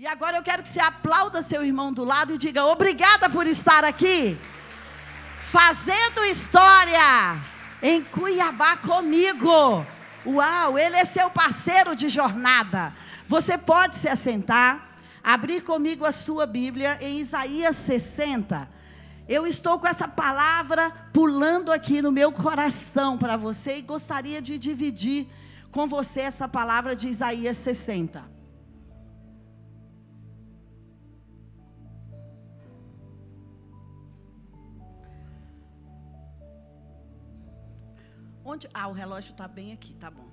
E agora eu quero que você aplauda seu irmão do lado e diga: obrigada por estar aqui, fazendo história em Cuiabá comigo. Uau, ele é seu parceiro de jornada. Você pode se assentar, abrir comigo a sua Bíblia em Isaías 60. Eu estou com essa palavra pulando aqui no meu coração para você e gostaria de dividir com você essa palavra de Isaías 60. Onde? Ah, o relógio está bem aqui, tá bom.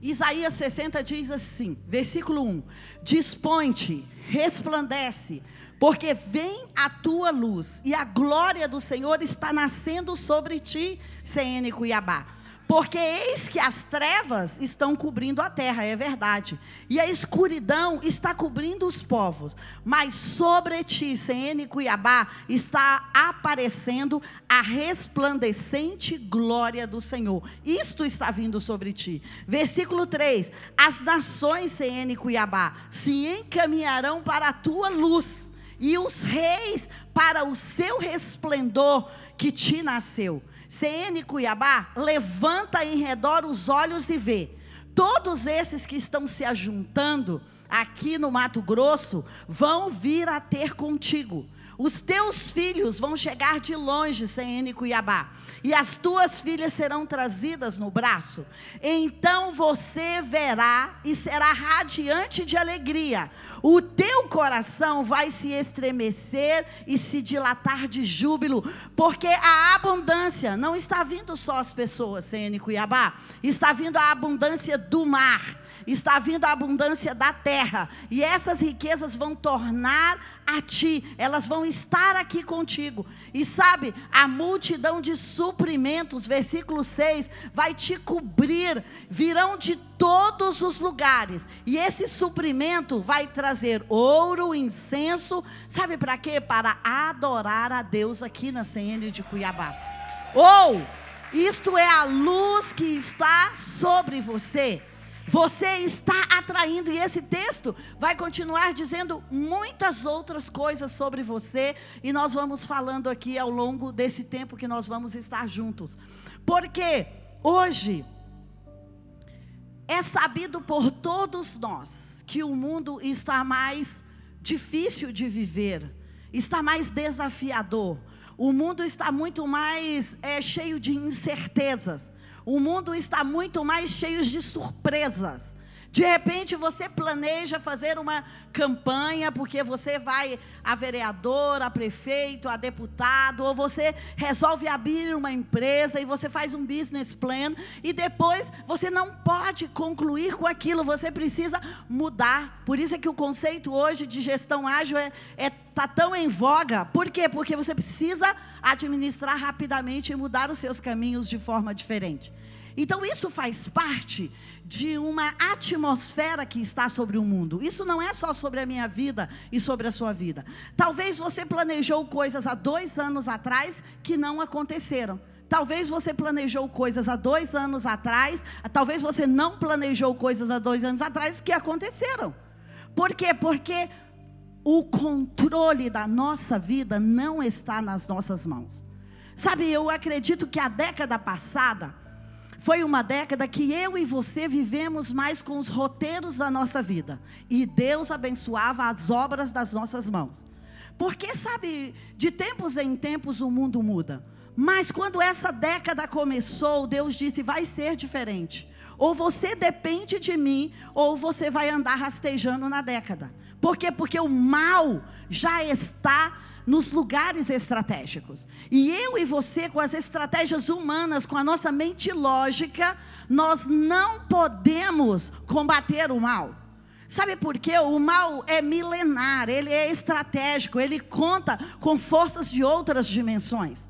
Isaías 60 diz assim, versículo 1: Dispõe-te, resplandece, porque vem a tua luz, e a glória do Senhor está nascendo sobre ti, CN Cuiabá. Porque eis que as trevas estão cobrindo a terra, é verdade. E a escuridão está cobrindo os povos. Mas sobre ti, CN Cuiabá, está aparecendo a resplandecente glória do Senhor. Isto está vindo sobre ti. Versículo 3: As nações, CN Cuiabá, se encaminharão para a tua luz, e os reis para o seu resplendor que te nasceu. CN Cuiabá, levanta em redor os olhos e vê. Todos esses que estão se ajuntando aqui no Mato Grosso vão vir a ter contigo. Os teus filhos vão chegar de longe, CN Cuiabá, e as tuas filhas serão trazidas no braço. Então você verá e será radiante de alegria. O teu coração vai se estremecer e se dilatar de júbilo, porque a abundância não está vindo só as pessoas, CN Cuiabá, está vindo a abundância do mar está vindo a abundância da terra, e essas riquezas vão tornar a ti, elas vão estar aqui contigo. E sabe, a multidão de suprimentos, versículo 6, vai te cobrir, virão de todos os lugares. E esse suprimento vai trazer ouro, incenso, sabe para quê? Para adorar a Deus aqui na CN de Cuiabá. Ou, isto é a luz que está sobre você. Você está atraindo, e esse texto vai continuar dizendo muitas outras coisas sobre você, e nós vamos falando aqui ao longo desse tempo que nós vamos estar juntos. Porque hoje é sabido por todos nós que o mundo está mais difícil de viver, está mais desafiador, o mundo está muito mais é, cheio de incertezas. O mundo está muito mais cheio de surpresas. De repente você planeja fazer uma campanha porque você vai a vereador, a prefeito, a deputado, ou você resolve abrir uma empresa e você faz um business plan e depois você não pode concluir com aquilo, você precisa mudar. Por isso é que o conceito hoje de gestão ágil é, é tá tão em voga. Por quê? Porque você precisa administrar rapidamente e mudar os seus caminhos de forma diferente. Então isso faz parte de uma atmosfera que está sobre o mundo. Isso não é só sobre a minha vida e sobre a sua vida. Talvez você planejou coisas há dois anos atrás que não aconteceram. Talvez você planejou coisas há dois anos atrás, talvez você não planejou coisas há dois anos atrás que aconteceram. Por quê? Porque o controle da nossa vida não está nas nossas mãos. Sabe, eu acredito que a década passada, foi uma década que eu e você vivemos mais com os roteiros da nossa vida. E Deus abençoava as obras das nossas mãos. Porque, sabe, de tempos em tempos o mundo muda. Mas quando essa década começou, Deus disse: vai ser diferente. Ou você depende de mim, ou você vai andar rastejando na década. Por quê? Porque o mal já está nos lugares estratégicos. E eu e você, com as estratégias humanas, com a nossa mente lógica, nós não podemos combater o mal. Sabe por quê? O mal é milenar, ele é estratégico, ele conta com forças de outras dimensões.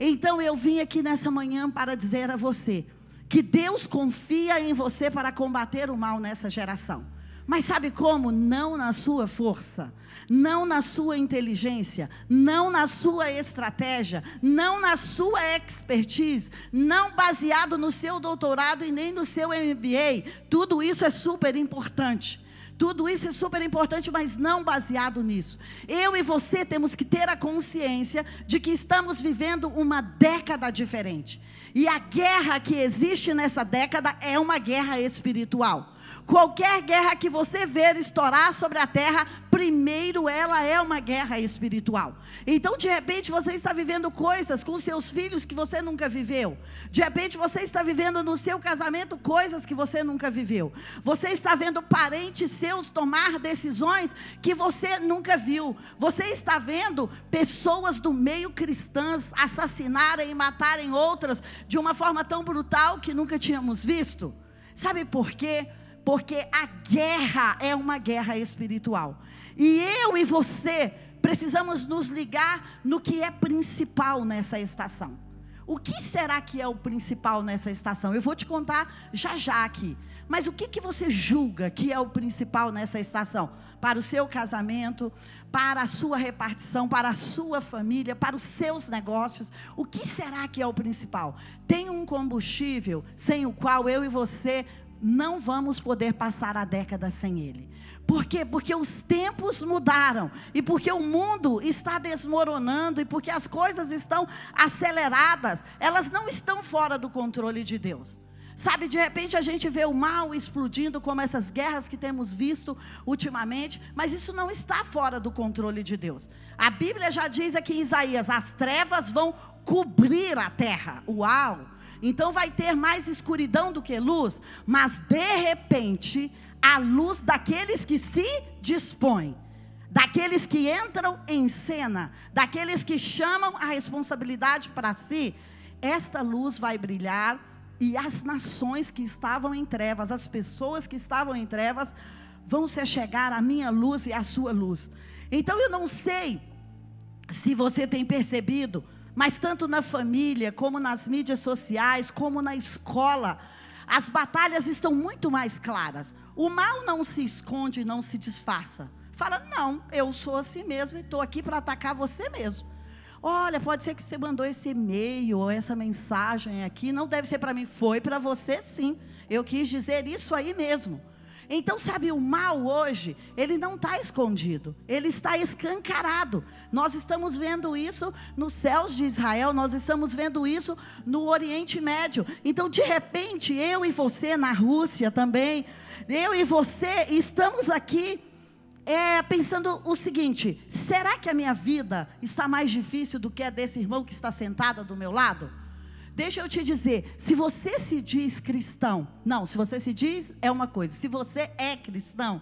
Então eu vim aqui nessa manhã para dizer a você que Deus confia em você para combater o mal nessa geração. Mas sabe como? Não na sua força não na sua inteligência, não na sua estratégia, não na sua expertise, não baseado no seu doutorado e nem no seu MBA. Tudo isso é super importante. Tudo isso é super importante, mas não baseado nisso. Eu e você temos que ter a consciência de que estamos vivendo uma década diferente. E a guerra que existe nessa década é uma guerra espiritual. Qualquer guerra que você ver estourar sobre a terra, primeiro ela é uma guerra espiritual. Então, de repente, você está vivendo coisas com seus filhos que você nunca viveu. De repente, você está vivendo no seu casamento coisas que você nunca viveu. Você está vendo parentes seus tomar decisões que você nunca viu. Você está vendo pessoas do meio cristãs assassinarem e matarem outras de uma forma tão brutal que nunca tínhamos visto. Sabe por quê? Porque a guerra é uma guerra espiritual. E eu e você precisamos nos ligar no que é principal nessa estação. O que será que é o principal nessa estação? Eu vou te contar já já aqui. Mas o que, que você julga que é o principal nessa estação? Para o seu casamento, para a sua repartição, para a sua família, para os seus negócios. O que será que é o principal? Tem um combustível sem o qual eu e você não vamos poder passar a década sem ele. Por quê? Porque os tempos mudaram e porque o mundo está desmoronando e porque as coisas estão aceleradas, elas não estão fora do controle de Deus. Sabe, de repente a gente vê o mal explodindo, como essas guerras que temos visto ultimamente, mas isso não está fora do controle de Deus. A Bíblia já diz aqui em Isaías: as trevas vão cobrir a terra. Uau! Então vai ter mais escuridão do que luz, mas de repente, a luz daqueles que se dispõem, daqueles que entram em cena, daqueles que chamam a responsabilidade para si, esta luz vai brilhar e as nações que estavam em trevas, as pessoas que estavam em trevas, vão se chegar à minha luz e à sua luz. Então eu não sei se você tem percebido, mas tanto na família, como nas mídias sociais, como na escola, as batalhas estão muito mais claras. O mal não se esconde, não se disfarça. Fala, não, eu sou assim mesmo e estou aqui para atacar você mesmo. Olha, pode ser que você mandou esse e-mail ou essa mensagem aqui, não deve ser para mim, foi para você sim. Eu quis dizer isso aí mesmo. Então, sabe, o mal hoje, ele não está escondido, ele está escancarado. Nós estamos vendo isso nos céus de Israel, nós estamos vendo isso no Oriente Médio. Então, de repente, eu e você na Rússia também, eu e você estamos aqui é, pensando o seguinte: será que a minha vida está mais difícil do que a desse irmão que está sentado do meu lado? Deixa eu te dizer, se você se diz cristão, não, se você se diz é uma coisa, se você é cristão,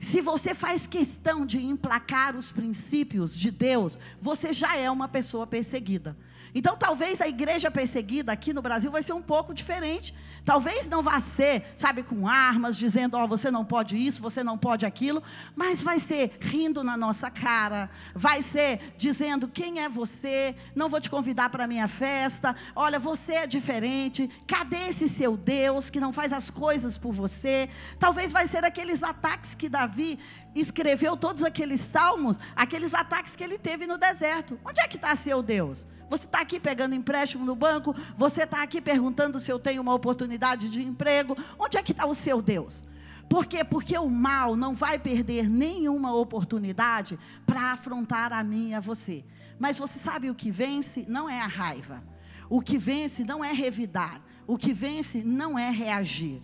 se você faz questão de emplacar os princípios de Deus, você já é uma pessoa perseguida. Então, talvez a igreja perseguida aqui no Brasil vai ser um pouco diferente. Talvez não vá ser, sabe, com armas, dizendo, ó, oh, você não pode isso, você não pode aquilo, mas vai ser rindo na nossa cara, vai ser dizendo quem é você, não vou te convidar para a minha festa, olha, você é diferente, cadê esse seu Deus que não faz as coisas por você? Talvez vai ser aqueles ataques que Davi escreveu todos aqueles salmos, aqueles ataques que ele teve no deserto. Onde é que está seu Deus? Você está aqui pegando empréstimo no banco, você está aqui perguntando se eu tenho uma oportunidade de emprego. Onde é que está o seu Deus? Por quê? Porque o mal não vai perder nenhuma oportunidade para afrontar a mim e a você. Mas você sabe o que vence não é a raiva. O que vence não é revidar. O que vence não é reagir.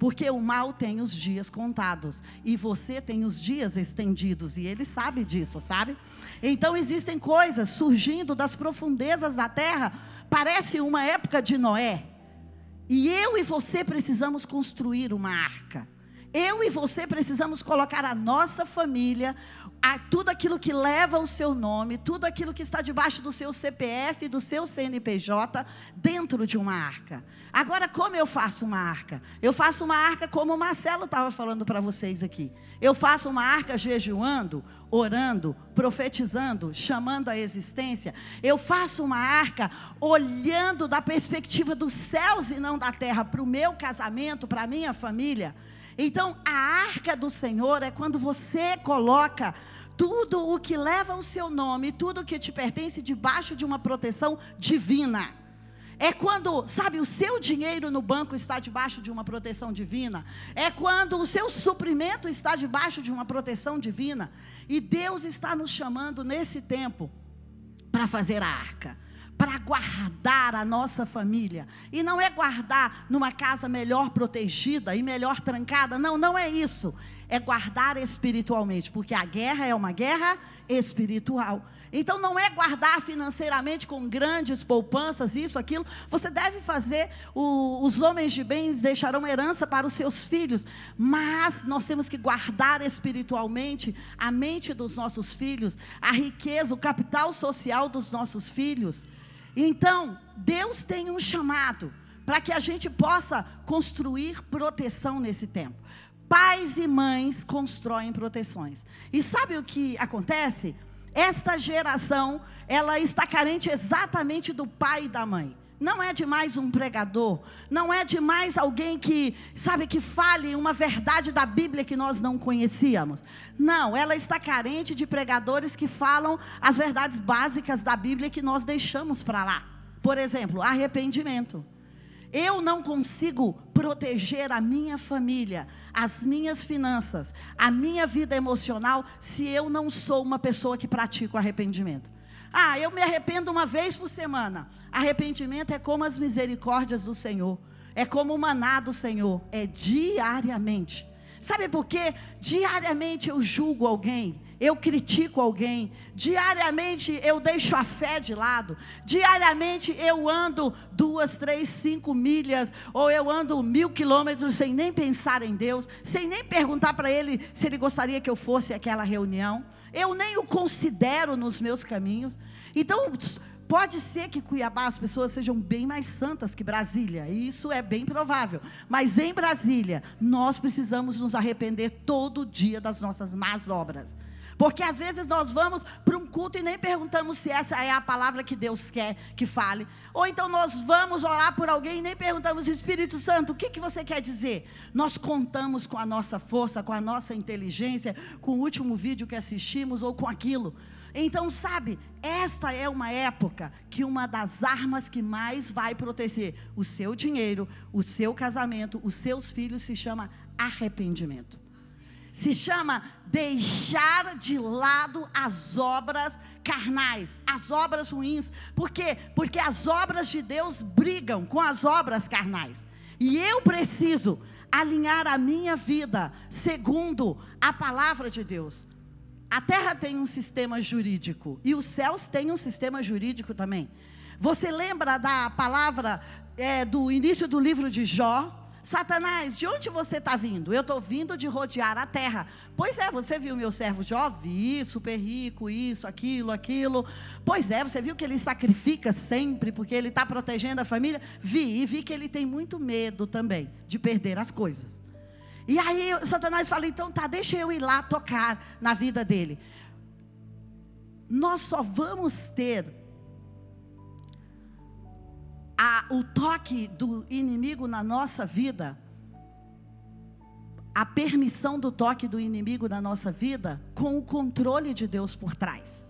Porque o mal tem os dias contados e você tem os dias estendidos e ele sabe disso, sabe? Então existem coisas surgindo das profundezas da terra, parece uma época de Noé. E eu e você precisamos construir uma arca. Eu e você precisamos colocar a nossa família, a, tudo aquilo que leva o seu nome, tudo aquilo que está debaixo do seu CPF, do seu CNPJ, dentro de uma arca. Agora, como eu faço uma arca? Eu faço uma arca como o Marcelo estava falando para vocês aqui. Eu faço uma arca jejuando, orando, profetizando, chamando a existência. Eu faço uma arca olhando da perspectiva dos céus e não da terra para o meu casamento, para a minha família. Então, a arca do Senhor é quando você coloca tudo o que leva o seu nome, tudo o que te pertence debaixo de uma proteção divina. É quando, sabe, o seu dinheiro no banco está debaixo de uma proteção divina. É quando o seu suprimento está debaixo de uma proteção divina. E Deus está nos chamando nesse tempo para fazer a arca para guardar a nossa família. E não é guardar numa casa melhor protegida e melhor trancada. Não, não é isso. É guardar espiritualmente, porque a guerra é uma guerra espiritual. Então não é guardar financeiramente com grandes poupanças, isso, aquilo. Você deve fazer, o, os homens de bens deixarão herança para os seus filhos, mas nós temos que guardar espiritualmente a mente dos nossos filhos, a riqueza, o capital social dos nossos filhos. Então, Deus tem um chamado para que a gente possa construir proteção nesse tempo. Pais e mães constroem proteções. E sabe o que acontece? Esta geração, ela está carente exatamente do pai e da mãe. Não é demais um pregador, não é demais alguém que, sabe, que fale uma verdade da Bíblia que nós não conhecíamos. Não, ela está carente de pregadores que falam as verdades básicas da Bíblia que nós deixamos para lá. Por exemplo, arrependimento. Eu não consigo proteger a minha família, as minhas finanças, a minha vida emocional, se eu não sou uma pessoa que pratica o arrependimento. Ah, eu me arrependo uma vez por semana. Arrependimento é como as misericórdias do Senhor, é como o maná do Senhor, é diariamente. Sabe por quê? Diariamente eu julgo alguém, eu critico alguém, diariamente eu deixo a fé de lado, diariamente eu ando duas, três, cinco milhas, ou eu ando mil quilômetros sem nem pensar em Deus, sem nem perguntar para Ele se Ele gostaria que eu fosse àquela reunião, eu nem o considero nos meus caminhos. Então, pode ser que Cuiabá as pessoas sejam bem mais santas que Brasília, e isso é bem provável, mas em Brasília, nós precisamos nos arrepender todo dia das nossas más obras. Porque às vezes nós vamos para um culto e nem perguntamos se essa é a palavra que Deus quer que fale. Ou então nós vamos orar por alguém e nem perguntamos, Espírito Santo, o que, que você quer dizer? Nós contamos com a nossa força, com a nossa inteligência, com o último vídeo que assistimos ou com aquilo. Então, sabe, esta é uma época que uma das armas que mais vai proteger o seu dinheiro, o seu casamento, os seus filhos se chama arrependimento se chama deixar de lado as obras carnais, as obras ruins. Por quê? Porque as obras de Deus brigam com as obras carnais. E eu preciso alinhar a minha vida segundo a palavra de Deus. A terra tem um sistema jurídico e os céus têm um sistema jurídico também. Você lembra da palavra é, do início do livro de Jó? Satanás, de onde você está vindo? Eu estou vindo de rodear a terra. Pois é, você viu meu servo Jó? Vi, super rico, isso, aquilo, aquilo. Pois é, você viu que ele sacrifica sempre porque ele está protegendo a família? Vi, e vi que ele tem muito medo também de perder as coisas. E aí Satanás fala: então tá, deixa eu ir lá tocar na vida dele. Nós só vamos ter a, o toque do inimigo na nossa vida, a permissão do toque do inimigo na nossa vida, com o controle de Deus por trás.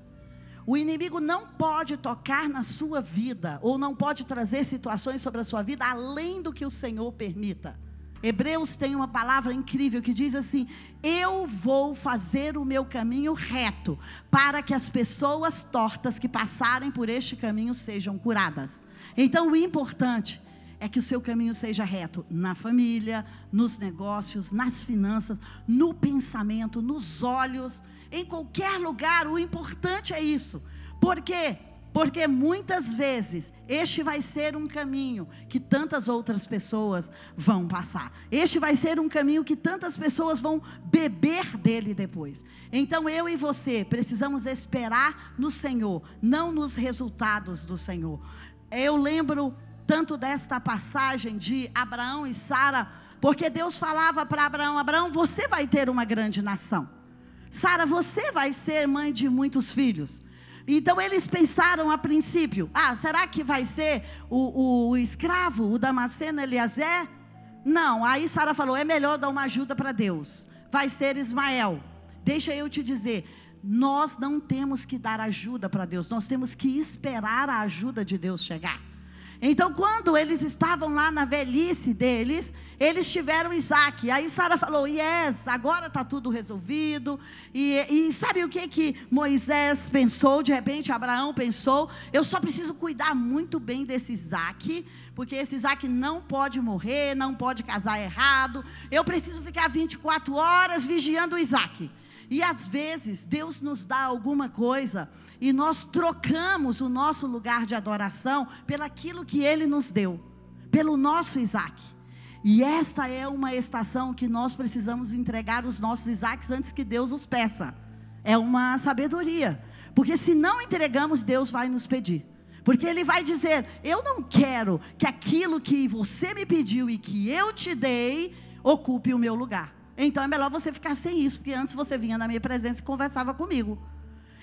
O inimigo não pode tocar na sua vida, ou não pode trazer situações sobre a sua vida além do que o Senhor permita. Hebreus tem uma palavra incrível que diz assim: Eu vou fazer o meu caminho reto, para que as pessoas tortas que passarem por este caminho sejam curadas. Então, o importante é que o seu caminho seja reto na família, nos negócios, nas finanças, no pensamento, nos olhos, em qualquer lugar. O importante é isso. Por quê? Porque muitas vezes este vai ser um caminho que tantas outras pessoas vão passar. Este vai ser um caminho que tantas pessoas vão beber dele depois. Então eu e você precisamos esperar no Senhor, não nos resultados do Senhor. Eu lembro tanto desta passagem de Abraão e Sara, porque Deus falava para Abraão: Abraão, você vai ter uma grande nação. Sara, você vai ser mãe de muitos filhos. Então eles pensaram a princípio: ah, será que vai ser o, o, o escravo, o Damasceno Eliezer? Não, aí Sara falou: é melhor dar uma ajuda para Deus. Vai ser Ismael. Deixa eu te dizer, nós não temos que dar ajuda para Deus, nós temos que esperar a ajuda de Deus chegar. Então, quando eles estavam lá na velhice deles, eles tiveram Isaac. Aí Sara falou: Yes, agora está tudo resolvido. E, e, sabe o que, que Moisés pensou? De repente, Abraão pensou: Eu só preciso cuidar muito bem desse Isaac, porque esse Isaac não pode morrer, não pode casar errado. Eu preciso ficar 24 horas vigiando o Isaac. E às vezes, Deus nos dá alguma coisa e nós trocamos o nosso lugar de adoração pelaquilo que ele nos deu, pelo nosso Isaac. E esta é uma estação que nós precisamos entregar os nossos Isaques antes que Deus os peça. É uma sabedoria. Porque se não entregamos, Deus vai nos pedir. Porque Ele vai dizer: Eu não quero que aquilo que você me pediu e que eu te dei ocupe o meu lugar. Então é melhor você ficar sem isso, porque antes você vinha na minha presença e conversava comigo.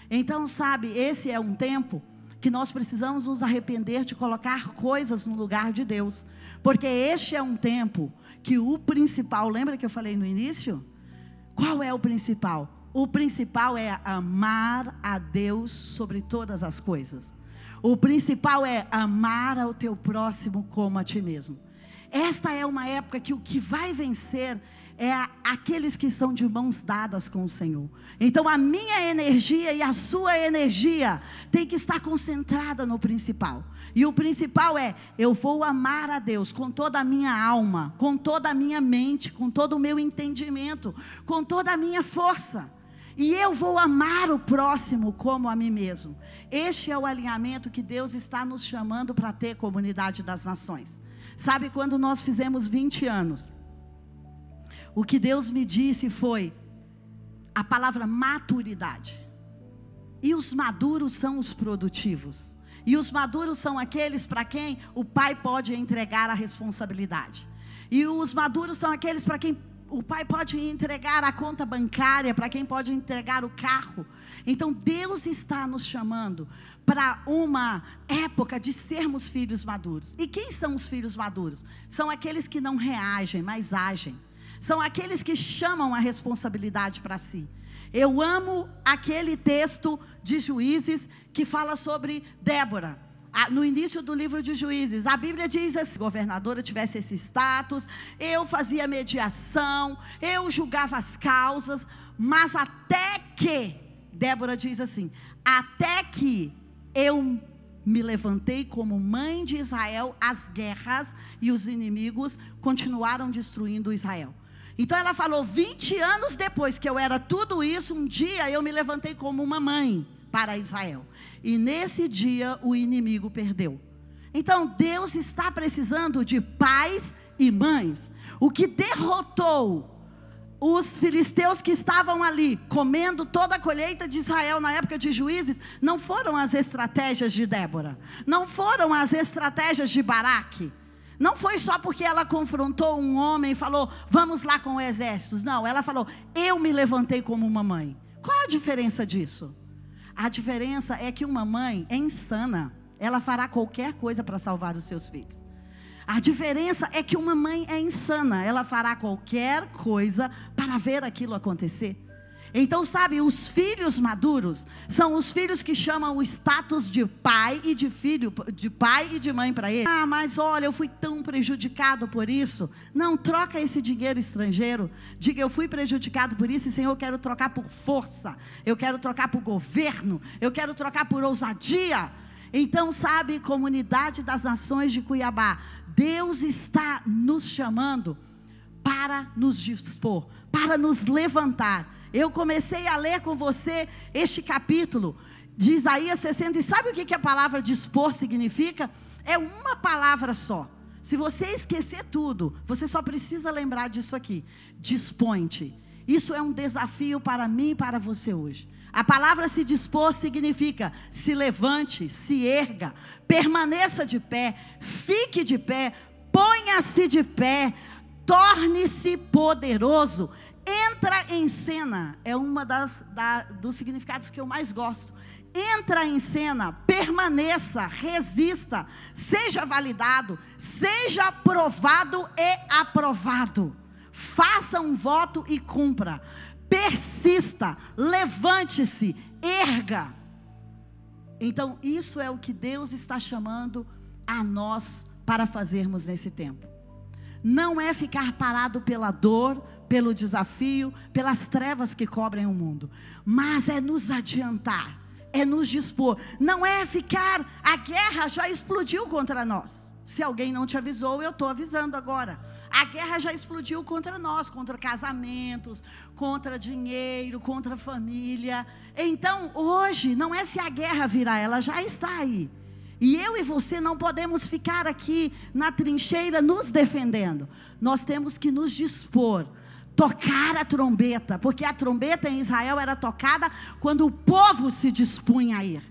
Então, sabe, esse é um tempo que nós precisamos nos arrepender de colocar coisas no lugar de Deus. Porque este é um tempo que o principal, lembra que eu falei no início? Qual é o principal? O principal é amar a Deus sobre todas as coisas. O principal é amar ao teu próximo como a ti mesmo. Esta é uma época que o que vai vencer é aqueles que estão de mãos dadas com o Senhor. Então a minha energia e a sua energia tem que estar concentrada no principal. E o principal é: eu vou amar a Deus com toda a minha alma, com toda a minha mente, com todo o meu entendimento, com toda a minha força. E eu vou amar o próximo como a mim mesmo. Este é o alinhamento que Deus está nos chamando para ter comunidade das nações. Sabe quando nós fizemos 20 anos? O que Deus me disse foi a palavra maturidade. E os maduros são os produtivos. E os maduros são aqueles para quem o pai pode entregar a responsabilidade. E os maduros são aqueles para quem o pai pode entregar a conta bancária, para quem pode entregar o carro. Então Deus está nos chamando para uma época de sermos filhos maduros. E quem são os filhos maduros? São aqueles que não reagem, mas agem. São aqueles que chamam a responsabilidade para si. Eu amo aquele texto de Juízes que fala sobre Débora. No início do livro de Juízes, a Bíblia diz assim: se a governadora tivesse esse status, eu fazia mediação, eu julgava as causas, mas até que, Débora diz assim: até que eu me levantei como mãe de Israel, as guerras e os inimigos continuaram destruindo Israel. Então ela falou: 20 anos depois que eu era tudo isso, um dia eu me levantei como uma mãe para Israel. E nesse dia o inimigo perdeu. Então Deus está precisando de pais e mães. O que derrotou os filisteus que estavam ali comendo toda a colheita de Israel na época de juízes, não foram as estratégias de Débora, não foram as estratégias de Baraque não foi só porque ela confrontou um homem e falou, vamos lá com o exército. Não, ela falou, eu me levantei como uma mãe. Qual a diferença disso? A diferença é que uma mãe é insana. Ela fará qualquer coisa para salvar os seus filhos. A diferença é que uma mãe é insana. Ela fará qualquer coisa para ver aquilo acontecer. Então, sabe, os filhos maduros são os filhos que chamam o status de pai e de filho, de pai e de mãe para ele. Ah, mas olha, eu fui tão prejudicado por isso. Não, troca esse dinheiro estrangeiro. Diga, eu fui prejudicado por isso e, Senhor, eu quero trocar por força. Eu quero trocar por governo. Eu quero trocar por ousadia. Então, sabe, comunidade das nações de Cuiabá, Deus está nos chamando para nos dispor, para nos levantar eu comecei a ler com você este capítulo de Isaías 60. E sabe o que, que a palavra dispor significa? É uma palavra só. Se você esquecer tudo, você só precisa lembrar disso aqui. Dispõe-te. Isso é um desafio para mim e para você hoje. A palavra se dispor significa se levante, se erga, permaneça de pé, fique de pé, ponha-se de pé, torne-se poderoso entra em cena é uma das da, dos significados que eu mais gosto. Entra em cena, permaneça, resista, seja validado, seja aprovado e aprovado. Faça um voto e cumpra. Persista, levante-se, erga. Então, isso é o que Deus está chamando a nós para fazermos nesse tempo. Não é ficar parado pela dor, pelo desafio, pelas trevas que cobrem o mundo, mas é nos adiantar, é nos dispor. Não é ficar, a guerra já explodiu contra nós. Se alguém não te avisou, eu estou avisando agora. A guerra já explodiu contra nós, contra casamentos, contra dinheiro, contra família. Então, hoje, não é se a guerra virá, ela já está aí. E eu e você não podemos ficar aqui na trincheira nos defendendo. Nós temos que nos dispor, tocar a trombeta, porque a trombeta em Israel era tocada quando o povo se dispunha a ir.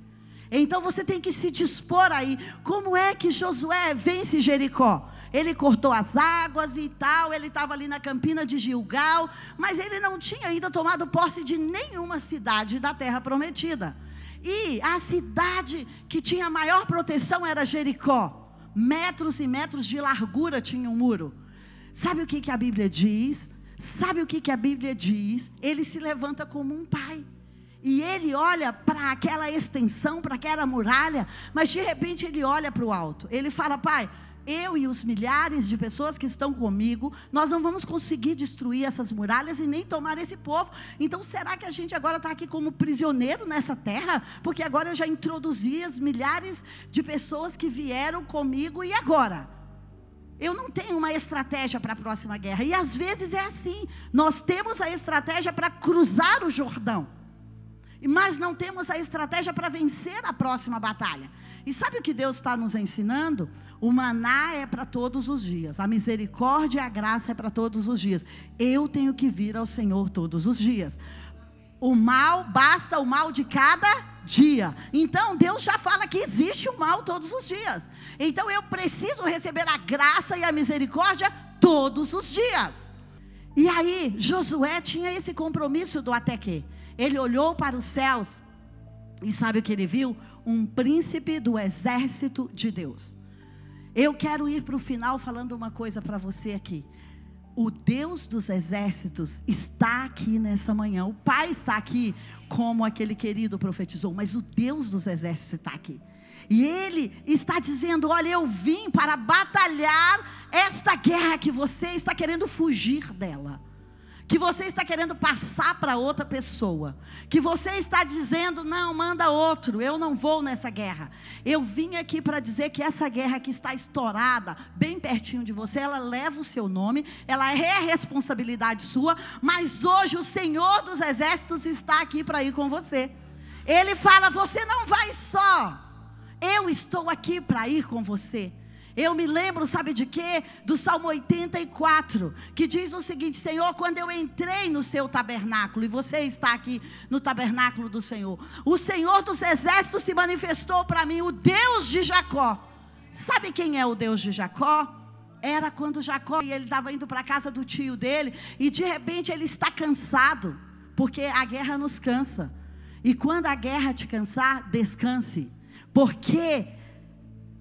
Então você tem que se dispor aí. Como é que Josué vence Jericó? Ele cortou as águas e tal, ele estava ali na campina de Gilgal, mas ele não tinha ainda tomado posse de nenhuma cidade da terra prometida. E a cidade que tinha maior proteção era Jericó. Metros e metros de largura tinha um muro. Sabe o que, que a Bíblia diz? Sabe o que, que a Bíblia diz? Ele se levanta como um pai. E ele olha para aquela extensão, para aquela muralha, mas de repente ele olha para o alto. Ele fala: Pai, eu e os milhares de pessoas que estão comigo, nós não vamos conseguir destruir essas muralhas e nem tomar esse povo. Então, será que a gente agora está aqui como prisioneiro nessa terra? Porque agora eu já introduzi as milhares de pessoas que vieram comigo e agora? Eu não tenho uma estratégia para a próxima guerra. E às vezes é assim. Nós temos a estratégia para cruzar o Jordão. Mas não temos a estratégia para vencer a próxima batalha. E sabe o que Deus está nos ensinando? O maná é para todos os dias, a misericórdia e a graça é para todos os dias. Eu tenho que vir ao Senhor todos os dias. O mal, basta o mal de cada dia. Então Deus já fala que existe o mal todos os dias. Então eu preciso receber a graça e a misericórdia todos os dias. E aí, Josué tinha esse compromisso do até que. Ele olhou para os céus e sabe o que ele viu? Um príncipe do exército de Deus. Eu quero ir para o final falando uma coisa para você aqui. O Deus dos exércitos está aqui nessa manhã. O Pai está aqui, como aquele querido profetizou, mas o Deus dos exércitos está aqui. E Ele está dizendo: Olha, eu vim para batalhar esta guerra que você está querendo fugir dela que você está querendo passar para outra pessoa, que você está dizendo, não, manda outro, eu não vou nessa guerra. Eu vim aqui para dizer que essa guerra que está estourada, bem pertinho de você, ela leva o seu nome, ela é responsabilidade sua, mas hoje o Senhor dos Exércitos está aqui para ir com você. Ele fala: você não vai só, eu estou aqui para ir com você. Eu me lembro, sabe de quê? Do Salmo 84, que diz o seguinte: Senhor, quando eu entrei no seu tabernáculo, e você está aqui no tabernáculo do Senhor, o Senhor dos exércitos se manifestou para mim, o Deus de Jacó. Sabe quem é o Deus de Jacó? Era quando Jacó e ele estava indo para a casa do tio dele, e de repente ele está cansado, porque a guerra nos cansa. E quando a guerra te cansar, descanse, porque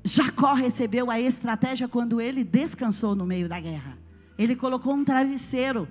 Jacó recebeu a estratégia quando ele descansou no meio da guerra. Ele colocou um travesseiro,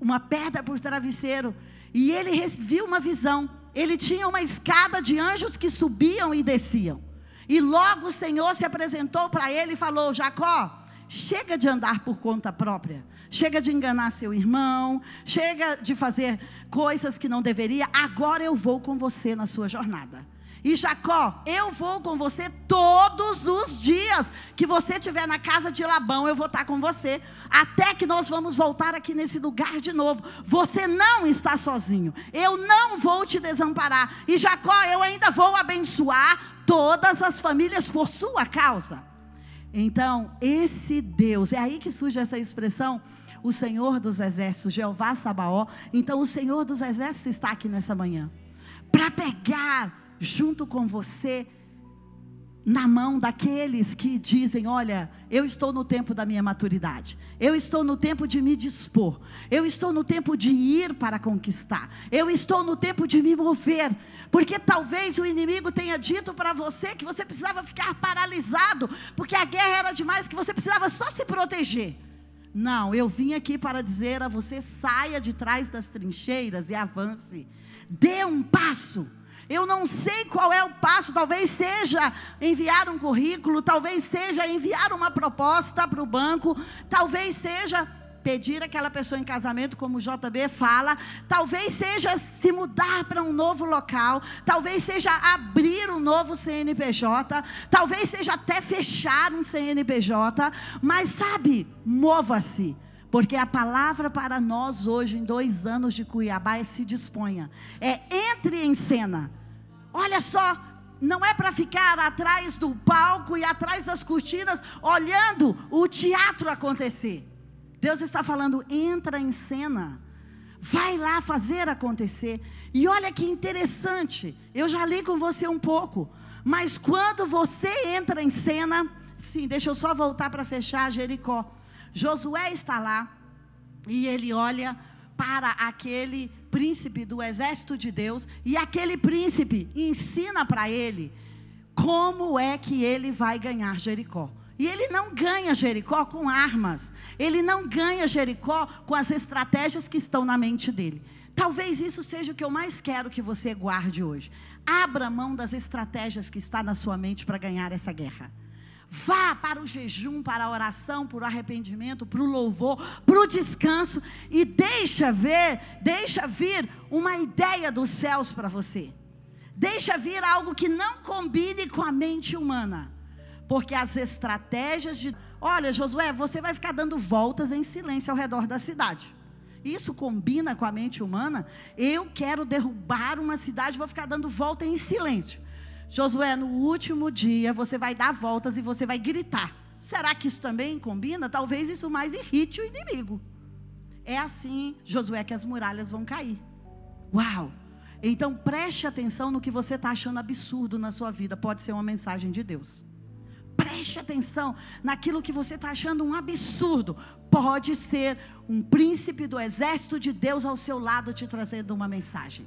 uma pedra por travesseiro, e ele viu uma visão. Ele tinha uma escada de anjos que subiam e desciam. E logo o Senhor se apresentou para ele e falou: Jacó, chega de andar por conta própria, chega de enganar seu irmão, chega de fazer coisas que não deveria. Agora eu vou com você na sua jornada. E Jacó, eu vou com você todos os dias que você estiver na casa de Labão, eu vou estar com você, até que nós vamos voltar aqui nesse lugar de novo. Você não está sozinho. Eu não vou te desamparar. E Jacó, eu ainda vou abençoar todas as famílias por sua causa. Então, esse Deus, é aí que surge essa expressão, o Senhor dos exércitos, Jeová Sabaó. Então, o Senhor dos exércitos está aqui nessa manhã para pegar junto com você, na mão daqueles que dizem: Olha, eu estou no tempo da minha maturidade, eu estou no tempo de me dispor, eu estou no tempo de ir para conquistar, eu estou no tempo de me mover, porque talvez o inimigo tenha dito para você que você precisava ficar paralisado, porque a guerra era demais, que você precisava só se proteger. Não, eu vim aqui para dizer a você: saia de trás das trincheiras e avance, dê um passo Eu não sei qual é o passo, talvez seja enviar um currículo, talvez seja enviar uma proposta para o banco, talvez seja pedir aquela pessoa em casamento, como o JB fala, talvez seja se mudar para um novo local, talvez seja abrir um novo CNPJ, talvez seja até fechar um CNPJ, mas sabe, mova-se. Porque a palavra para nós hoje, em dois anos de Cuiabá, é se disponha. É entre em cena. Olha só, não é para ficar atrás do palco e atrás das cortinas, olhando o teatro acontecer. Deus está falando, entra em cena. Vai lá fazer acontecer. E olha que interessante, eu já li com você um pouco, mas quando você entra em cena, sim, deixa eu só voltar para fechar Jericó. Josué está lá e ele olha para aquele príncipe do exército de Deus e aquele príncipe ensina para ele como é que ele vai ganhar Jericó. E ele não ganha Jericó com armas. Ele não ganha Jericó com as estratégias que estão na mente dele. Talvez isso seja o que eu mais quero que você guarde hoje. Abra mão das estratégias que está na sua mente para ganhar essa guerra. Vá para o jejum, para a oração, para o arrependimento, para o louvor, para o descanso e deixa ver, deixa vir uma ideia dos céus para você. Deixa vir algo que não combine com a mente humana. Porque as estratégias de. Olha, Josué, você vai ficar dando voltas em silêncio ao redor da cidade. Isso combina com a mente humana? Eu quero derrubar uma cidade, vou ficar dando volta em silêncio. Josué, no último dia você vai dar voltas e você vai gritar. Será que isso também combina? Talvez isso mais irrite o inimigo. É assim, Josué, que as muralhas vão cair. Uau! Então preste atenção no que você está achando absurdo na sua vida. Pode ser uma mensagem de Deus. Preste atenção naquilo que você está achando um absurdo. Pode ser um príncipe do exército de Deus ao seu lado te trazendo uma mensagem.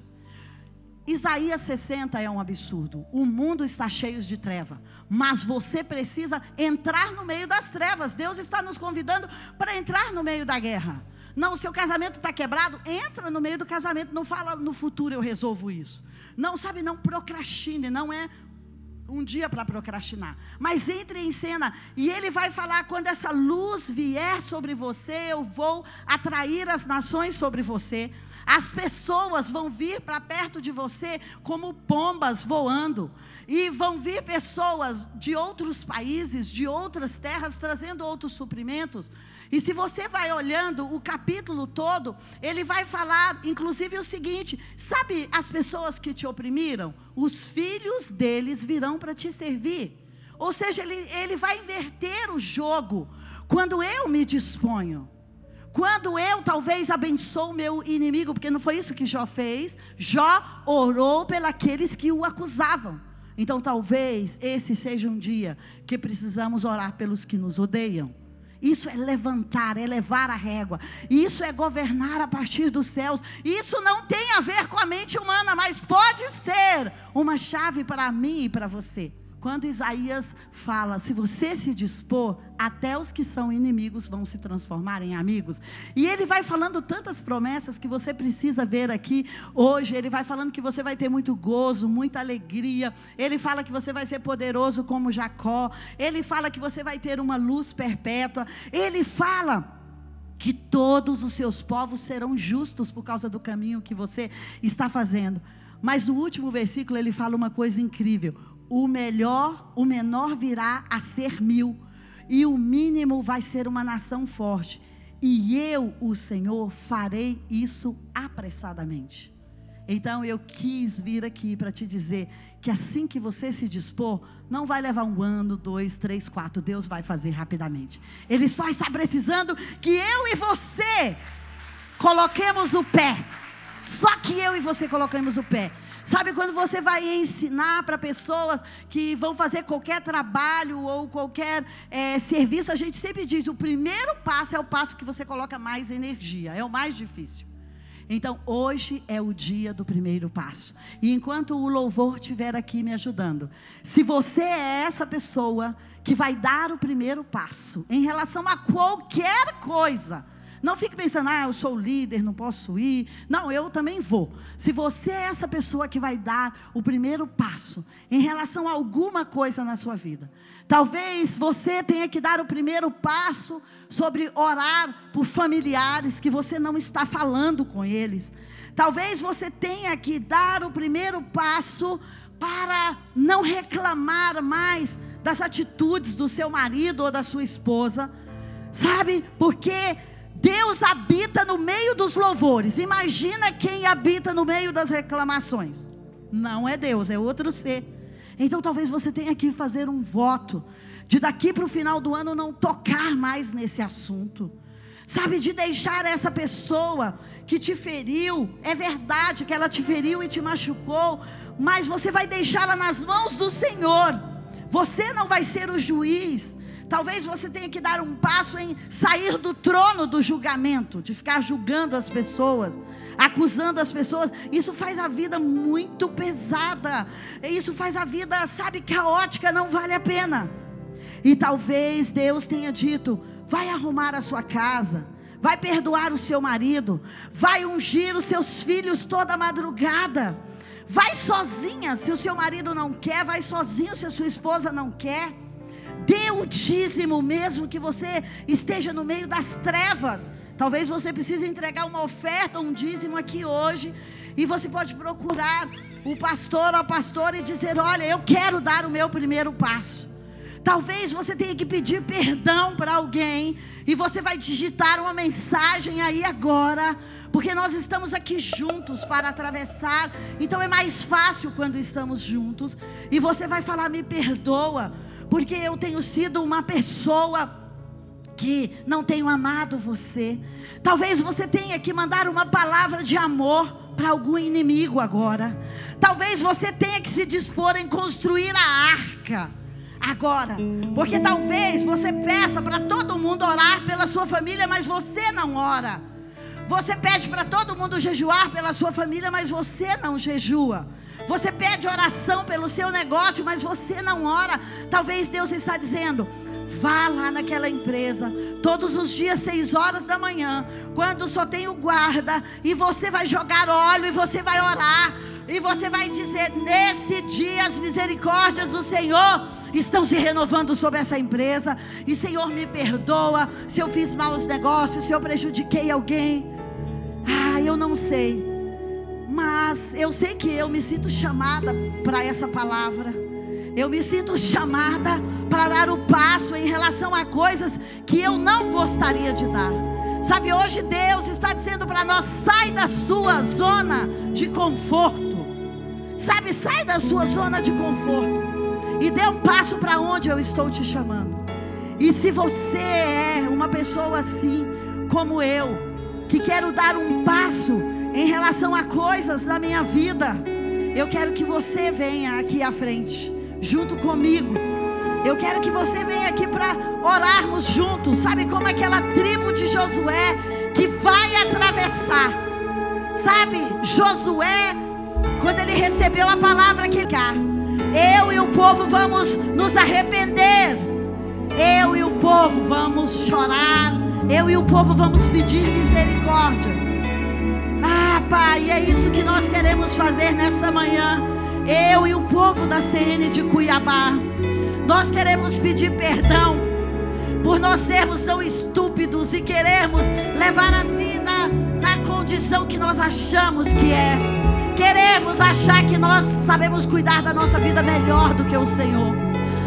Isaías 60 é um absurdo. O mundo está cheio de treva, mas você precisa entrar no meio das trevas. Deus está nos convidando para entrar no meio da guerra. Não, o seu casamento está quebrado, entra no meio do casamento. Não fala no futuro eu resolvo isso. Não, sabe, não procrastine, não é um dia para procrastinar. Mas entre em cena e ele vai falar: quando essa luz vier sobre você, eu vou atrair as nações sobre você. As pessoas vão vir para perto de você como pombas voando. E vão vir pessoas de outros países, de outras terras, trazendo outros suprimentos. E se você vai olhando o capítulo todo, ele vai falar, inclusive, o seguinte: sabe as pessoas que te oprimiram? Os filhos deles virão para te servir. Ou seja, ele, ele vai inverter o jogo. Quando eu me disponho quando eu talvez abençoo o meu inimigo, porque não foi isso que Jó fez, Jó orou pelos que o acusavam. Então talvez esse seja um dia que precisamos orar pelos que nos odeiam. Isso é levantar, é levar a régua. Isso é governar a partir dos céus. Isso não tem a ver com a mente humana, mas pode ser uma chave para mim e para você. Quando Isaías fala, se você se dispor, até os que são inimigos vão se transformar em amigos. E ele vai falando tantas promessas que você precisa ver aqui hoje. Ele vai falando que você vai ter muito gozo, muita alegria. Ele fala que você vai ser poderoso como Jacó. Ele fala que você vai ter uma luz perpétua. Ele fala que todos os seus povos serão justos por causa do caminho que você está fazendo. Mas no último versículo ele fala uma coisa incrível o melhor, o menor virá a ser mil, e o mínimo vai ser uma nação forte. E eu, o Senhor, farei isso apressadamente. Então eu quis vir aqui para te dizer que assim que você se dispor, não vai levar um ano, dois, três, quatro. Deus vai fazer rapidamente. Ele só está precisando que eu e você coloquemos o pé. Só que eu e você coloquemos o pé. Sabe quando você vai ensinar para pessoas que vão fazer qualquer trabalho ou qualquer é, serviço, a gente sempre diz: o primeiro passo é o passo que você coloca mais energia, é o mais difícil. Então, hoje é o dia do primeiro passo. E enquanto o louvor estiver aqui me ajudando, se você é essa pessoa que vai dar o primeiro passo em relação a qualquer coisa, Não fique pensando, ah, eu sou líder, não posso ir. Não, eu também vou. Se você é essa pessoa que vai dar o primeiro passo em relação a alguma coisa na sua vida, talvez você tenha que dar o primeiro passo sobre orar por familiares que você não está falando com eles. Talvez você tenha que dar o primeiro passo para não reclamar mais das atitudes do seu marido ou da sua esposa. Sabe? Porque Deus habita no meio dos louvores. Imagina quem habita no meio das reclamações. Não é Deus, é outro ser. Então talvez você tenha que fazer um voto de daqui para o final do ano não tocar mais nesse assunto. Sabe, de deixar essa pessoa que te feriu, é verdade que ela te feriu e te machucou, mas você vai deixá-la nas mãos do Senhor. Você não vai ser o juiz. Talvez você tenha que dar um passo em sair do trono do julgamento, de ficar julgando as pessoas, acusando as pessoas. Isso faz a vida muito pesada. Isso faz a vida, sabe, caótica, não vale a pena. E talvez Deus tenha dito: vai arrumar a sua casa, vai perdoar o seu marido, vai ungir os seus filhos toda madrugada. Vai sozinha, se o seu marido não quer, vai sozinho se a sua esposa não quer. Dê o dízimo mesmo que você esteja no meio das trevas. Talvez você precise entregar uma oferta, um dízimo aqui hoje, e você pode procurar o pastor ou a pastora e dizer: "Olha, eu quero dar o meu primeiro passo". Talvez você tenha que pedir perdão para alguém e você vai digitar uma mensagem aí agora, porque nós estamos aqui juntos para atravessar. Então é mais fácil quando estamos juntos e você vai falar: "Me perdoa, porque eu tenho sido uma pessoa que não tenho amado você. Talvez você tenha que mandar uma palavra de amor para algum inimigo agora. Talvez você tenha que se dispor em construir a arca agora. Porque talvez você peça para todo mundo orar pela sua família, mas você não ora. Você pede para todo mundo jejuar pela sua família, mas você não jejua. Você pede oração pelo seu negócio, mas você não ora. Talvez Deus está dizendo: vá lá naquela empresa, todos os dias, seis horas da manhã, quando só tem o guarda, e você vai jogar óleo e você vai orar. E você vai dizer: nesse dia as misericórdias do Senhor estão se renovando sobre essa empresa. E Senhor, me perdoa se eu fiz maus negócios, se eu prejudiquei alguém. Ah, eu não sei. Mas eu sei que eu me sinto chamada para essa palavra. Eu me sinto chamada para dar o passo em relação a coisas que eu não gostaria de dar. Sabe, hoje Deus está dizendo para nós: sai da sua zona de conforto. Sabe, sai da sua zona de conforto. E dê um passo para onde eu estou te chamando. E se você é uma pessoa assim, como eu, que quero dar um passo em relação a coisas da minha vida, eu quero que você venha aqui à frente, junto comigo. Eu quero que você venha aqui para orarmos juntos. Sabe como aquela tribo de Josué que vai atravessar? Sabe, Josué quando ele recebeu a palavra que cá, eu e o povo vamos nos arrepender. Eu e o povo vamos chorar. Eu e o povo vamos pedir misericórdia. Pai, é isso que nós queremos fazer nessa manhã. Eu e o povo da CN de Cuiabá. Nós queremos pedir perdão por nós sermos tão estúpidos e queremos levar a vida na condição que nós achamos que é. Queremos achar que nós sabemos cuidar da nossa vida melhor do que o Senhor.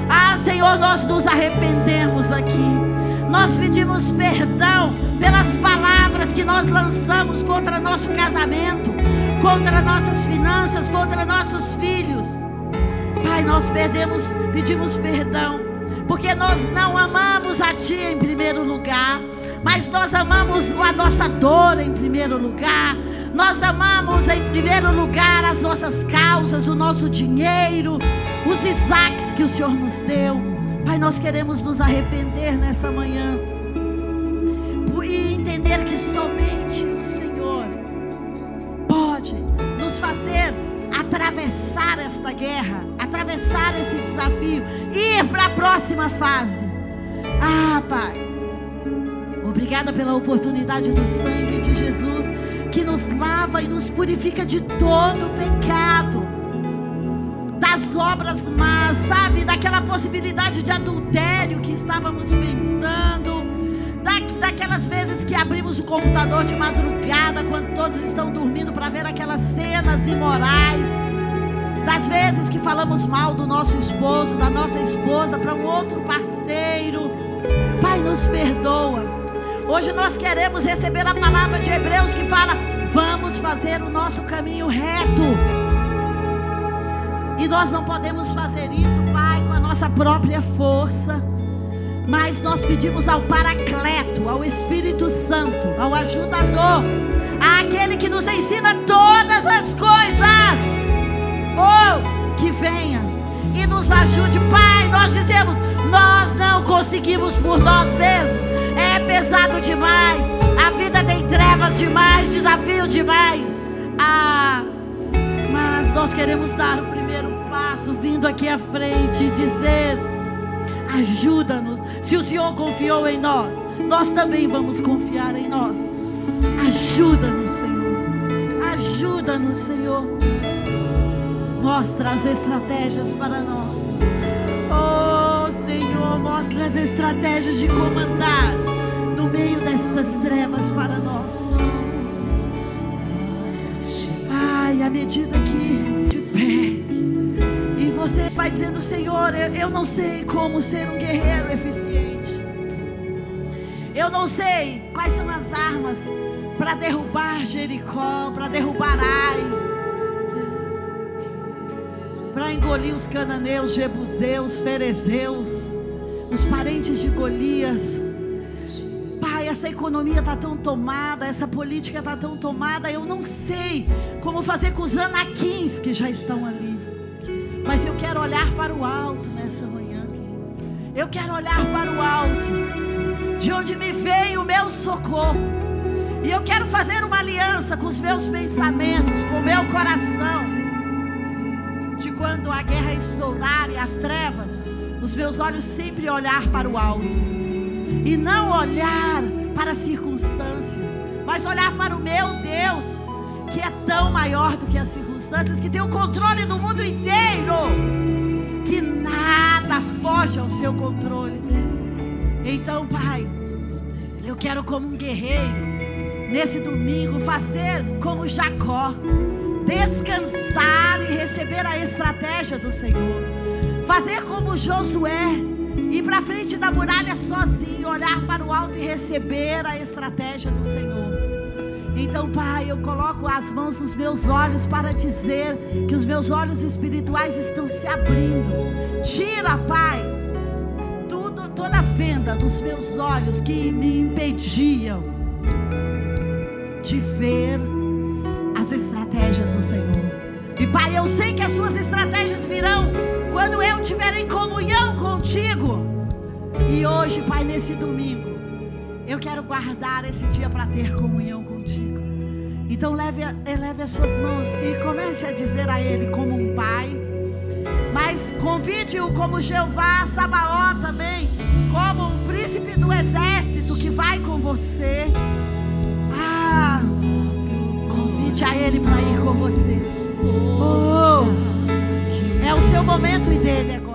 Ah, Senhor, nós nos arrependemos aqui. Nós pedimos perdão pelas palavras que nós lançamos contra nosso casamento, contra nossas finanças, contra nossos filhos. Pai, nós perdemos, pedimos perdão, porque nós não amamos a Ti em primeiro lugar, mas nós amamos a nossa dor em primeiro lugar nós amamos em primeiro lugar as nossas causas, o nosso dinheiro, os Isaques que o Senhor nos deu. Pai, nós queremos nos arrepender nessa manhã e entender que somente o Senhor pode nos fazer atravessar esta guerra, atravessar esse desafio, ir para a próxima fase. Ah, Pai, Obrigada pela oportunidade do sangue de Jesus que nos lava e nos purifica de todo pecado, das obras más, sabe, daquela possibilidade de adultério que estávamos pensando, da, daquelas vezes que abrimos o computador de madrugada quando todos estão dormindo para ver aquelas cenas imorais, das vezes que falamos mal do nosso esposo, da nossa esposa para um outro parceiro. Pai, nos perdoa. Hoje nós queremos receber a palavra de Hebreus que fala: vamos fazer o nosso caminho reto. E nós não podemos fazer isso, Pai, com a nossa própria força. Mas nós pedimos ao Paracleto, ao Espírito Santo, ao ajudador, àquele que nos ensina todas as coisas. Oh, que venha e nos ajude, Pai. Nós dizemos: nós não conseguimos por nós mesmos é pesado demais. A vida tem trevas demais, desafios demais. Ah, mas nós queremos dar o passo, vindo aqui à frente e dizer: ajuda-nos. Se o Senhor confiou em nós, nós também vamos confiar em nós. Ajuda-nos, Senhor. Ajuda-nos, Senhor. Mostra as estratégias para nós. Oh, Senhor, mostra as estratégias de comandar no meio destas trevas para Senhor, eu, eu não sei como ser um guerreiro eficiente. Eu não sei quais são as armas para derrubar Jericó, para derrubar Ai, para engolir os cananeus, jebuseus, ferezeus, os parentes de Golias essa economia está tão tomada, essa política está tão tomada, eu não sei como fazer com os anaquins que já estão ali. Mas eu quero olhar para o alto nessa manhã. Eu quero olhar para o alto, de onde me veio o meu socorro. E eu quero fazer uma aliança com os meus pensamentos, com o meu coração. De quando a guerra estourar e as trevas, os meus olhos sempre olhar para o alto. E não olhar para as circunstâncias, mas olhar para o meu Deus, que é tão maior do que as circunstâncias, que tem o controle do mundo inteiro, que nada foge ao seu controle. Então, Pai, eu quero, como um guerreiro, nesse domingo, fazer como Jacó, descansar e receber a estratégia do Senhor, fazer como Josué ir para frente da muralha sozinho, olhar para o alto e receber a estratégia do Senhor. Então, Pai, eu coloco as mãos nos meus olhos para dizer que os meus olhos espirituais estão se abrindo. Tira, Pai, tudo, toda a fenda dos meus olhos que me impediam de ver as estratégias do Senhor. E Pai, eu sei que as suas estratégias virão quando eu estiver em comunhão contigo. E hoje, Pai, nesse domingo, eu quero guardar esse dia para ter comunhão contigo. Então leve, eleve as suas mãos e comece a dizer a Ele como um pai. Mas convide-o como Jeová Sabaó também, como um príncipe do exército que vai com você. Ah, convide a Ele para ir com você. Oh. É o seu momento e dele